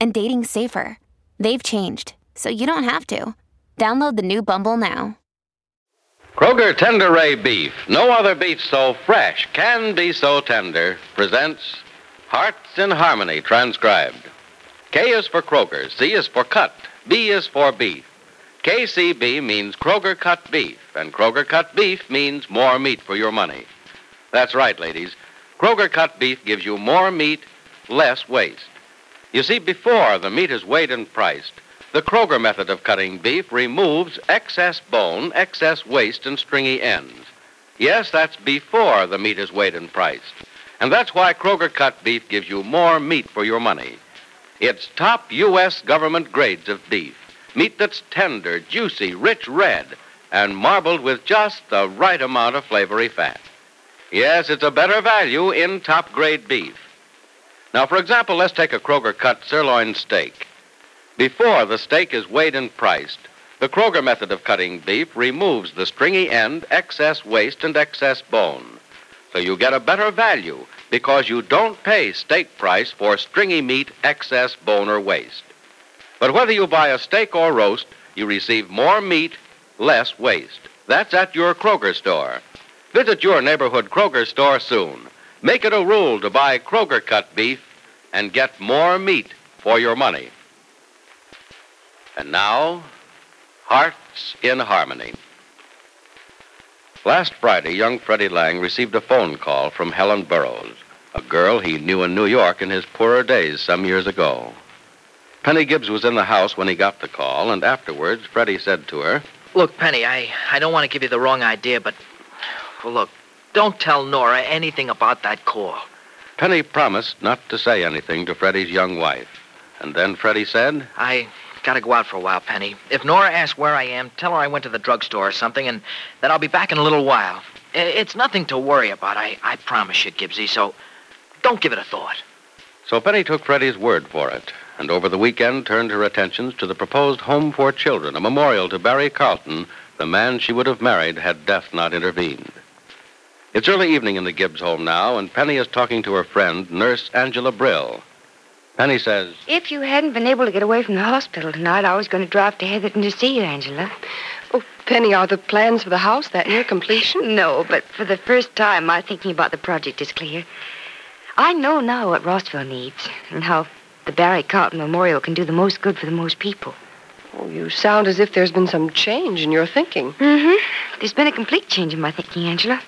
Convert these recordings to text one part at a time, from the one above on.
and dating safer. They've changed, so you don't have to. Download the new Bumble now. Kroger Tender Ray Beef, no other beef so fresh can be so tender, presents Hearts in Harmony transcribed. K is for Kroger, C is for cut, B is for beef. KCB means Kroger cut beef, and Kroger cut beef means more meat for your money. That's right, ladies. Kroger cut beef gives you more meat, less waste. You see, before the meat is weighed and priced, the Kroger method of cutting beef removes excess bone, excess waste, and stringy ends. Yes, that's before the meat is weighed and priced. And that's why Kroger cut beef gives you more meat for your money. It's top U.S. government grades of beef. Meat that's tender, juicy, rich red, and marbled with just the right amount of flavory fat. Yes, it's a better value in top grade beef. Now, for example, let's take a Kroger cut sirloin steak. Before the steak is weighed and priced, the Kroger method of cutting beef removes the stringy end, excess waste, and excess bone. So you get a better value because you don't pay steak price for stringy meat, excess bone, or waste. But whether you buy a steak or roast, you receive more meat, less waste. That's at your Kroger store. Visit your neighborhood Kroger store soon. Make it a rule to buy Kroger cut beef and get more meat for your money. And now, Hearts in Harmony. Last Friday, young Freddie Lang received a phone call from Helen Burroughs, a girl he knew in New York in his poorer days some years ago. Penny Gibbs was in the house when he got the call, and afterwards, Freddie said to her, Look, Penny, I, I don't want to give you the wrong idea, but. Well, look, don't tell Nora anything about that call. Penny promised not to say anything to Freddie's young wife. And then Freddie said, I gotta go out for a while, Penny. If Nora asks where I am, tell her I went to the drugstore or something, and that I'll be back in a little while. It's nothing to worry about, I, I promise you, Gibbsy, so don't give it a thought. So Penny took Freddie's word for it, and over the weekend turned her attentions to the proposed Home for Children, a memorial to Barry Carlton, the man she would have married had death not intervened. It's early evening in the Gibbs home now, and Penny is talking to her friend, Nurse Angela Brill. Penny says, If you hadn't been able to get away from the hospital tonight, I was going to drive to Heatherton to see you, Angela. Oh, Penny, are the plans for the house that near completion? No, but for the first time, my thinking about the project is clear. I know now what Rossville needs and how the Barry Carlton Memorial can do the most good for the most people. Oh, you sound as if there's been some change in your thinking. Mm-hmm. There's been a complete change in my thinking, Angela.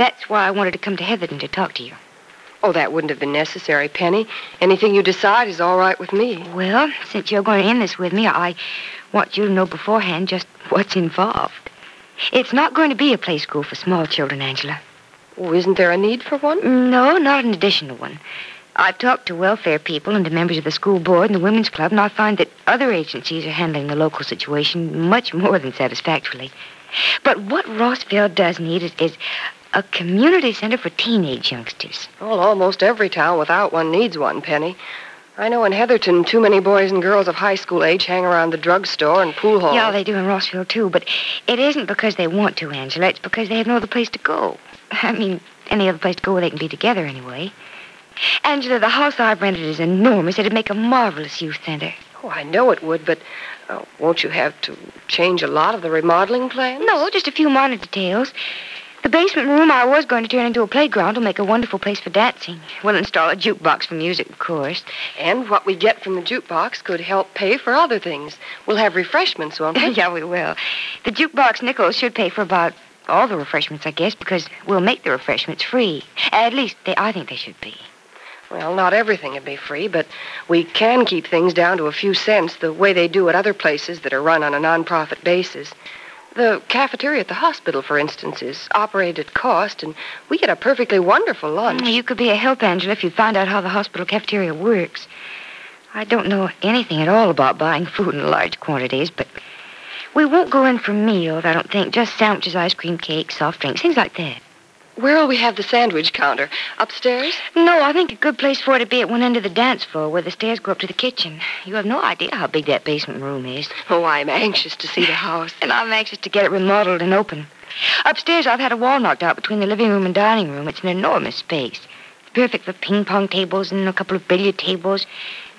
That's why I wanted to come to Heatherton to talk to you. Oh, that wouldn't have been necessary, Penny. Anything you decide is all right with me. Well, since you're going to end this with me, I want you to know beforehand just what's involved. It's not going to be a play school for small children, Angela. Oh, isn't there a need for one? No, not an additional one. I've talked to welfare people and to members of the school board and the women's club, and I find that other agencies are handling the local situation much more than satisfactorily. But what Rossville does need is, is a community center for teenage youngsters. Well, almost every town without one needs one, Penny. I know in Heatherton, too many boys and girls of high school age hang around the drugstore and pool hall. Yeah, they do in Rossville, too, but it isn't because they want to, Angela. It's because they have no other place to go. I mean, any other place to go where they can be together, anyway. Angela, the house I've rented is enormous. It'd make a marvelous youth center. Oh, I know it would, but uh, won't you have to change a lot of the remodeling plans? No, just a few minor details. The basement room I was going to turn into a playground will make a wonderful place for dancing. We'll install a jukebox for music, of course. And what we get from the jukebox could help pay for other things. We'll have refreshments, won't we? yeah, we will. The jukebox nickels should pay for about all the refreshments, I guess, because we'll make the refreshments free. At least they, I think they should be. Well, not everything would be free, but we can keep things down to a few cents the way they do at other places that are run on a nonprofit basis. The cafeteria at the hospital, for instance, is operated at cost, and we get a perfectly wonderful lunch. Mm, you could be a help, Angela, if you find out how the hospital cafeteria works. I don't know anything at all about buying food in large quantities, but we won't go in for meals, I don't think. Just sandwiches, ice cream, cake, soft drinks, things like that. Where'll we have the sandwich counter? Upstairs? No, I think a good place for it to be at one end of the dance floor where the stairs go up to the kitchen. You have no idea how big that basement room is. Oh, I'm anxious to see the house. And I'm anxious to get it remodeled and open. Upstairs, I've had a wall knocked out between the living room and dining room. It's an enormous space. It's perfect for ping pong tables and a couple of billiard tables.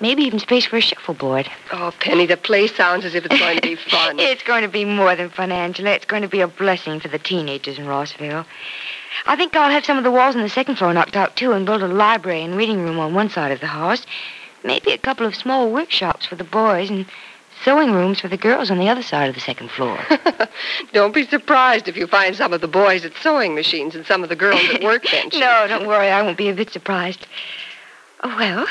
Maybe even space for a shuffleboard. Oh, Penny, the place sounds as if it's going to be fun. it's going to be more than fun, Angela. It's going to be a blessing for the teenagers in Rossville. I think I'll have some of the walls on the second floor knocked out, too, and build a library and reading room on one side of the house. Maybe a couple of small workshops for the boys and sewing rooms for the girls on the other side of the second floor. don't be surprised if you find some of the boys at sewing machines and some of the girls at workbenches. no, don't worry. I won't be a bit surprised. Oh, well,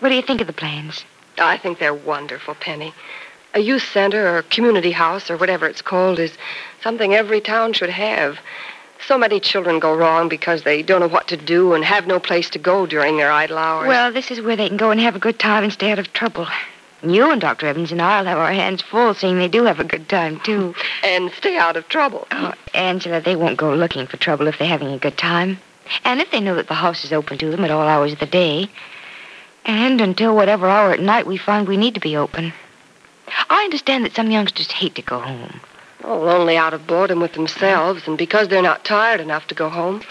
what do you think of the plans? I think they're wonderful, Penny. A youth center or community house or whatever it's called is something every town should have. So many children go wrong because they don't know what to do and have no place to go during their idle hours. Well, this is where they can go and have a good time and stay out of trouble. You and Dr. Evans and I'll have our hands full seeing they do have a good time, too. And stay out of trouble. Oh, Angela, they won't go looking for trouble if they're having a good time. And if they know that the house is open to them at all hours of the day. And until whatever hour at night we find we need to be open. I understand that some youngsters hate to go home. Oh, only out of boredom with themselves and because they're not tired enough to go home.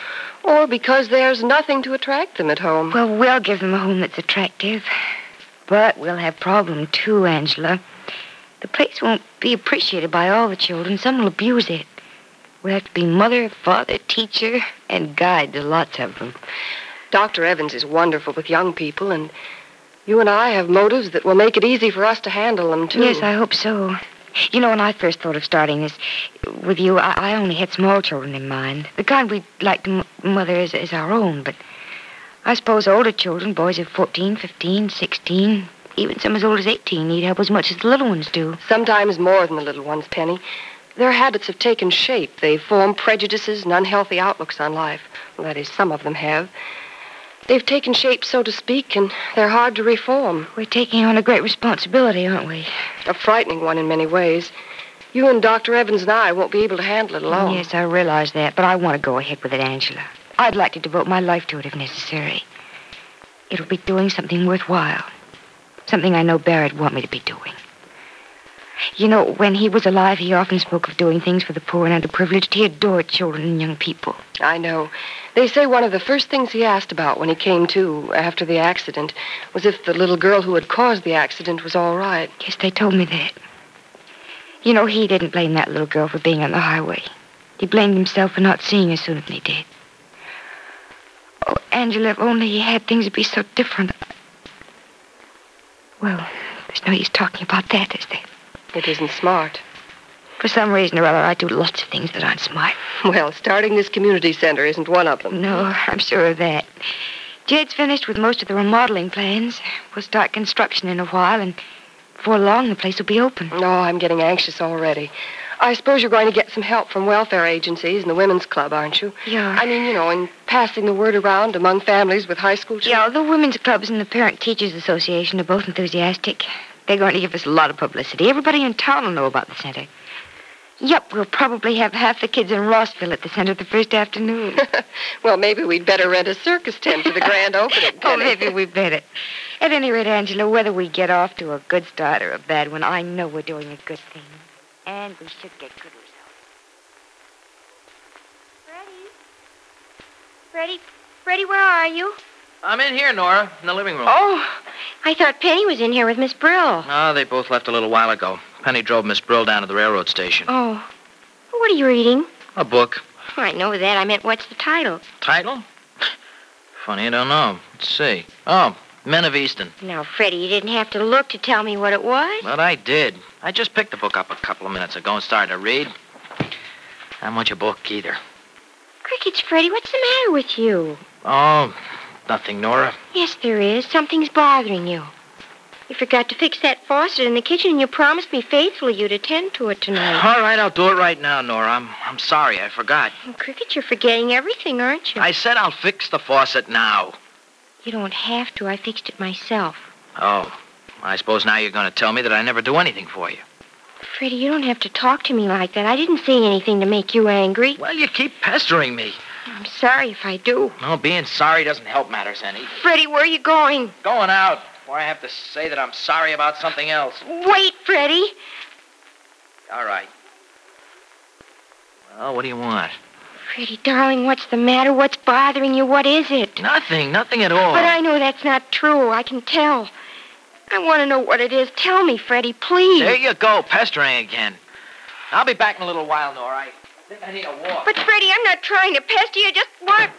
Or because there's nothing to attract them at home. Well, we'll give them a home that's attractive. But we'll have problem too, Angela. The place won't be appreciated by all the children. Some will abuse it. We'll have to be mother, father, teacher, and guide to lots of them. Dr. Evans is wonderful with young people, and you and I have motives that will make it easy for us to handle them, too. Yes, I hope so. You know, when I first thought of starting this with you, I, I only had small children in mind. The kind we'd like to m- mother as, as our own, but I suppose older children, boys of 14, 15, 16, even some as old as 18, need help as much as the little ones do. Sometimes more than the little ones, Penny. Their habits have taken shape. They form prejudices and unhealthy outlooks on life. Well, that is, some of them have. They've taken shape, so to speak, and they're hard to reform. We're taking on a great responsibility, aren't we? A frightening one in many ways. You and Dr. Evans and I won't be able to handle it alone. Yes, I realize that, but I want to go ahead with it, Angela. I'd like to devote my life to it if necessary. It'll be doing something worthwhile. Something I know Barry'd want me to be doing. You know, when he was alive, he often spoke of doing things for the poor and underprivileged. He adored children and young people. I know. They say one of the first things he asked about when he came to after the accident was if the little girl who had caused the accident was all right. Yes, they told me that. You know, he didn't blame that little girl for being on the highway. He blamed himself for not seeing her sooner than he did. Oh, Angela, if only he had things to be so different. Well, there's no use talking about that, is there? It isn't smart. For some reason or other, I do lots of things that aren't smart. Well, starting this community center isn't one of them. No, I'm sure of that. Jed's finished with most of the remodeling plans. We'll start construction in a while, and before long, the place will be open. No, I'm getting anxious already. I suppose you're going to get some help from welfare agencies and the women's club, aren't you? Yeah. I mean, you know, in passing the word around among families with high school children. Yeah, the women's clubs and the Parent Teachers Association are both enthusiastic. They're going to give us a lot of publicity. Everybody in town will know about the center. Yep, we'll probably have half the kids in Rossville at the center the first afternoon. well, maybe we'd better rent a circus tent for the grand opening. oh, maybe we better. At any rate, Angela, whether we get off to a good start or a bad one, I know we're doing a good thing. And we should get good results. Freddie? Freddie? Freddie, where are you? I'm in here, Nora, in the living room. Oh, I thought Penny was in here with Miss Brill. Oh, they both left a little while ago. Penny drove Miss Brill down to the railroad station. Oh. What are you reading? A book. Oh, I know that. I meant what's the title? Title? Funny, I don't know. Let's see. Oh, Men of Easton. Now, Freddie, you didn't have to look to tell me what it was. But I did. I just picked the book up a couple of minutes ago and started to read. Not much a book either. Crickets, Freddie, what's the matter with you? Oh, nothing, Nora. Yes, there is. Something's bothering you. You forgot to fix that faucet in the kitchen, and you promised me faithfully you'd attend to it tonight. All right, I'll do it right now, Nora. I'm, I'm sorry, I forgot. Oh, Cricket, you're forgetting everything, aren't you? I said I'll fix the faucet now. You don't have to. I fixed it myself. Oh, I suppose now you're going to tell me that I never do anything for you. Freddie, you don't have to talk to me like that. I didn't say anything to make you angry. Well, you keep pestering me. I'm sorry if I do. No, being sorry doesn't help matters any. Freddie, where are you going? Going out, or I have to say that I'm sorry about something else. Wait, Freddie. All right. Well, what do you want? Freddie, darling, what's the matter? What's bothering you? What is it? Nothing, nothing at all. But I know that's not true. I can tell. I want to know what it is. Tell me, Freddie, please. There you go, pestering again. I'll be back in a little while, Nora. I think I need a walk. But, Freddie, I'm not trying to pester you. I just want.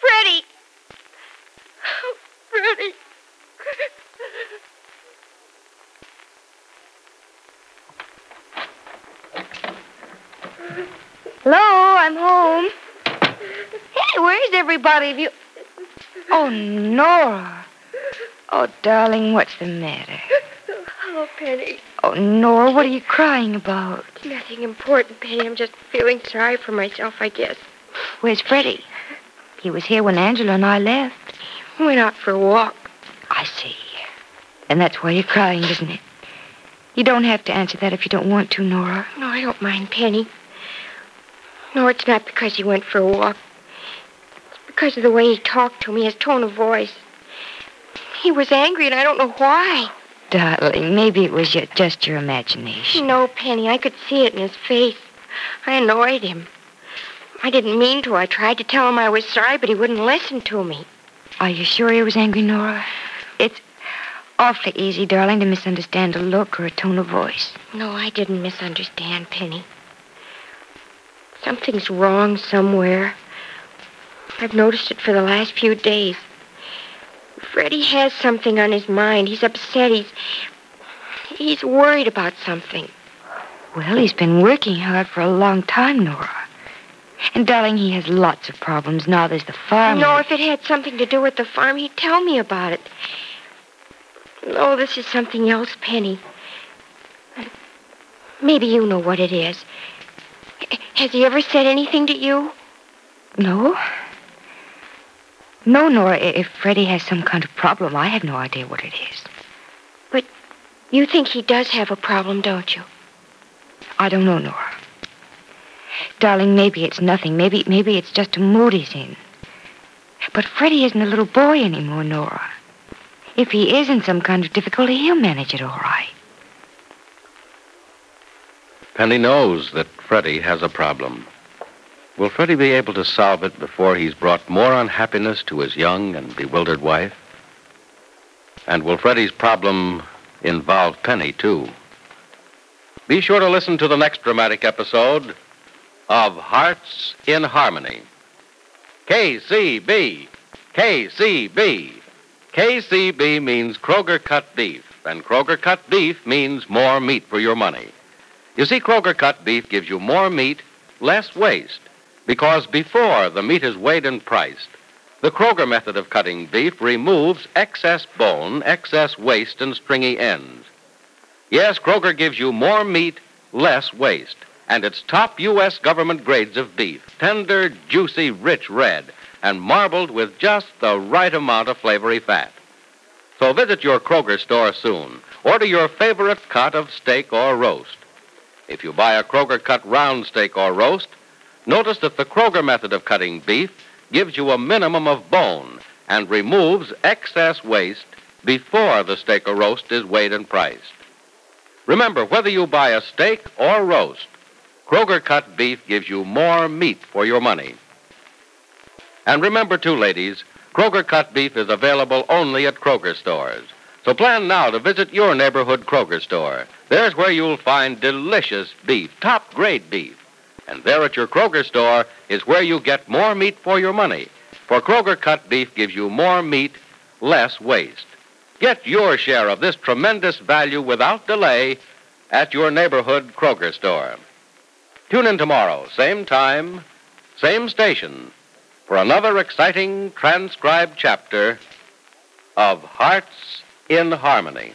Freddie. Oh, Freddie. Hello, I'm home. Hey, where's everybody? Have you. Oh, Nora. Oh, darling, what's the matter? Oh, Penny. Oh, Nora, what are you crying about? Nothing important, Penny. I'm just feeling sorry for myself, I guess. Where's Freddie? He was here when Angela and I left. Went out for a walk. I see. And that's why you're crying, isn't it? You don't have to answer that if you don't want to, Nora. No, I don't mind, Penny. No, it's not because he went for a walk. It's because of the way he talked to me, his tone of voice. He was angry, and I don't know why. Darling, maybe it was your, just your imagination. No, Penny, I could see it in his face. I annoyed him. I didn't mean to. I tried to tell him I was sorry, but he wouldn't listen to me. Are you sure he was angry, Nora? It's awfully easy, darling, to misunderstand a look or a tone of voice. No, I didn't misunderstand, Penny. Something's wrong somewhere. I've noticed it for the last few days. Freddie has something on his mind. He's upset. He's. He's worried about something. Well, he's been working hard for a long time, Nora. And, darling, he has lots of problems. Now there's the farm. No, if it had something to do with the farm, he'd tell me about it. No, this is something else, Penny. Maybe you know what it is. Has he ever said anything to you? No. No, Nora. If Freddie has some kind of problem, I have no idea what it is. But you think he does have a problem, don't you? I don't know, Nora. Darling, maybe it's nothing. Maybe maybe it's just a mood he's in. But Freddie isn't a little boy anymore, Nora. If he is in some kind of difficulty, he'll manage it all right. Penny knows that Freddie has a problem. Will Freddie be able to solve it before he's brought more unhappiness to his young and bewildered wife? And will Freddie's problem involve Penny, too? Be sure to listen to the next dramatic episode of Hearts in Harmony. KCB. KCB. KCB means Kroger cut beef, and Kroger cut beef means more meat for your money. You see, Kroger cut beef gives you more meat, less waste, because before the meat is weighed and priced, the Kroger method of cutting beef removes excess bone, excess waste, and stringy ends. Yes, Kroger gives you more meat, less waste, and it's top U.S. government grades of beef, tender, juicy, rich red, and marbled with just the right amount of flavory fat. So visit your Kroger store soon. Order your favorite cut of steak or roast. If you buy a Kroger cut round steak or roast, notice that the Kroger method of cutting beef gives you a minimum of bone and removes excess waste before the steak or roast is weighed and priced. Remember, whether you buy a steak or roast, Kroger cut beef gives you more meat for your money. And remember, too, ladies, Kroger cut beef is available only at Kroger stores. So plan now to visit your neighborhood Kroger store. There's where you'll find delicious beef, top grade beef. And there at your Kroger store is where you get more meat for your money. For Kroger cut beef gives you more meat, less waste. Get your share of this tremendous value without delay at your neighborhood Kroger store. Tune in tomorrow, same time, same station, for another exciting transcribed chapter of Hearts in Harmony.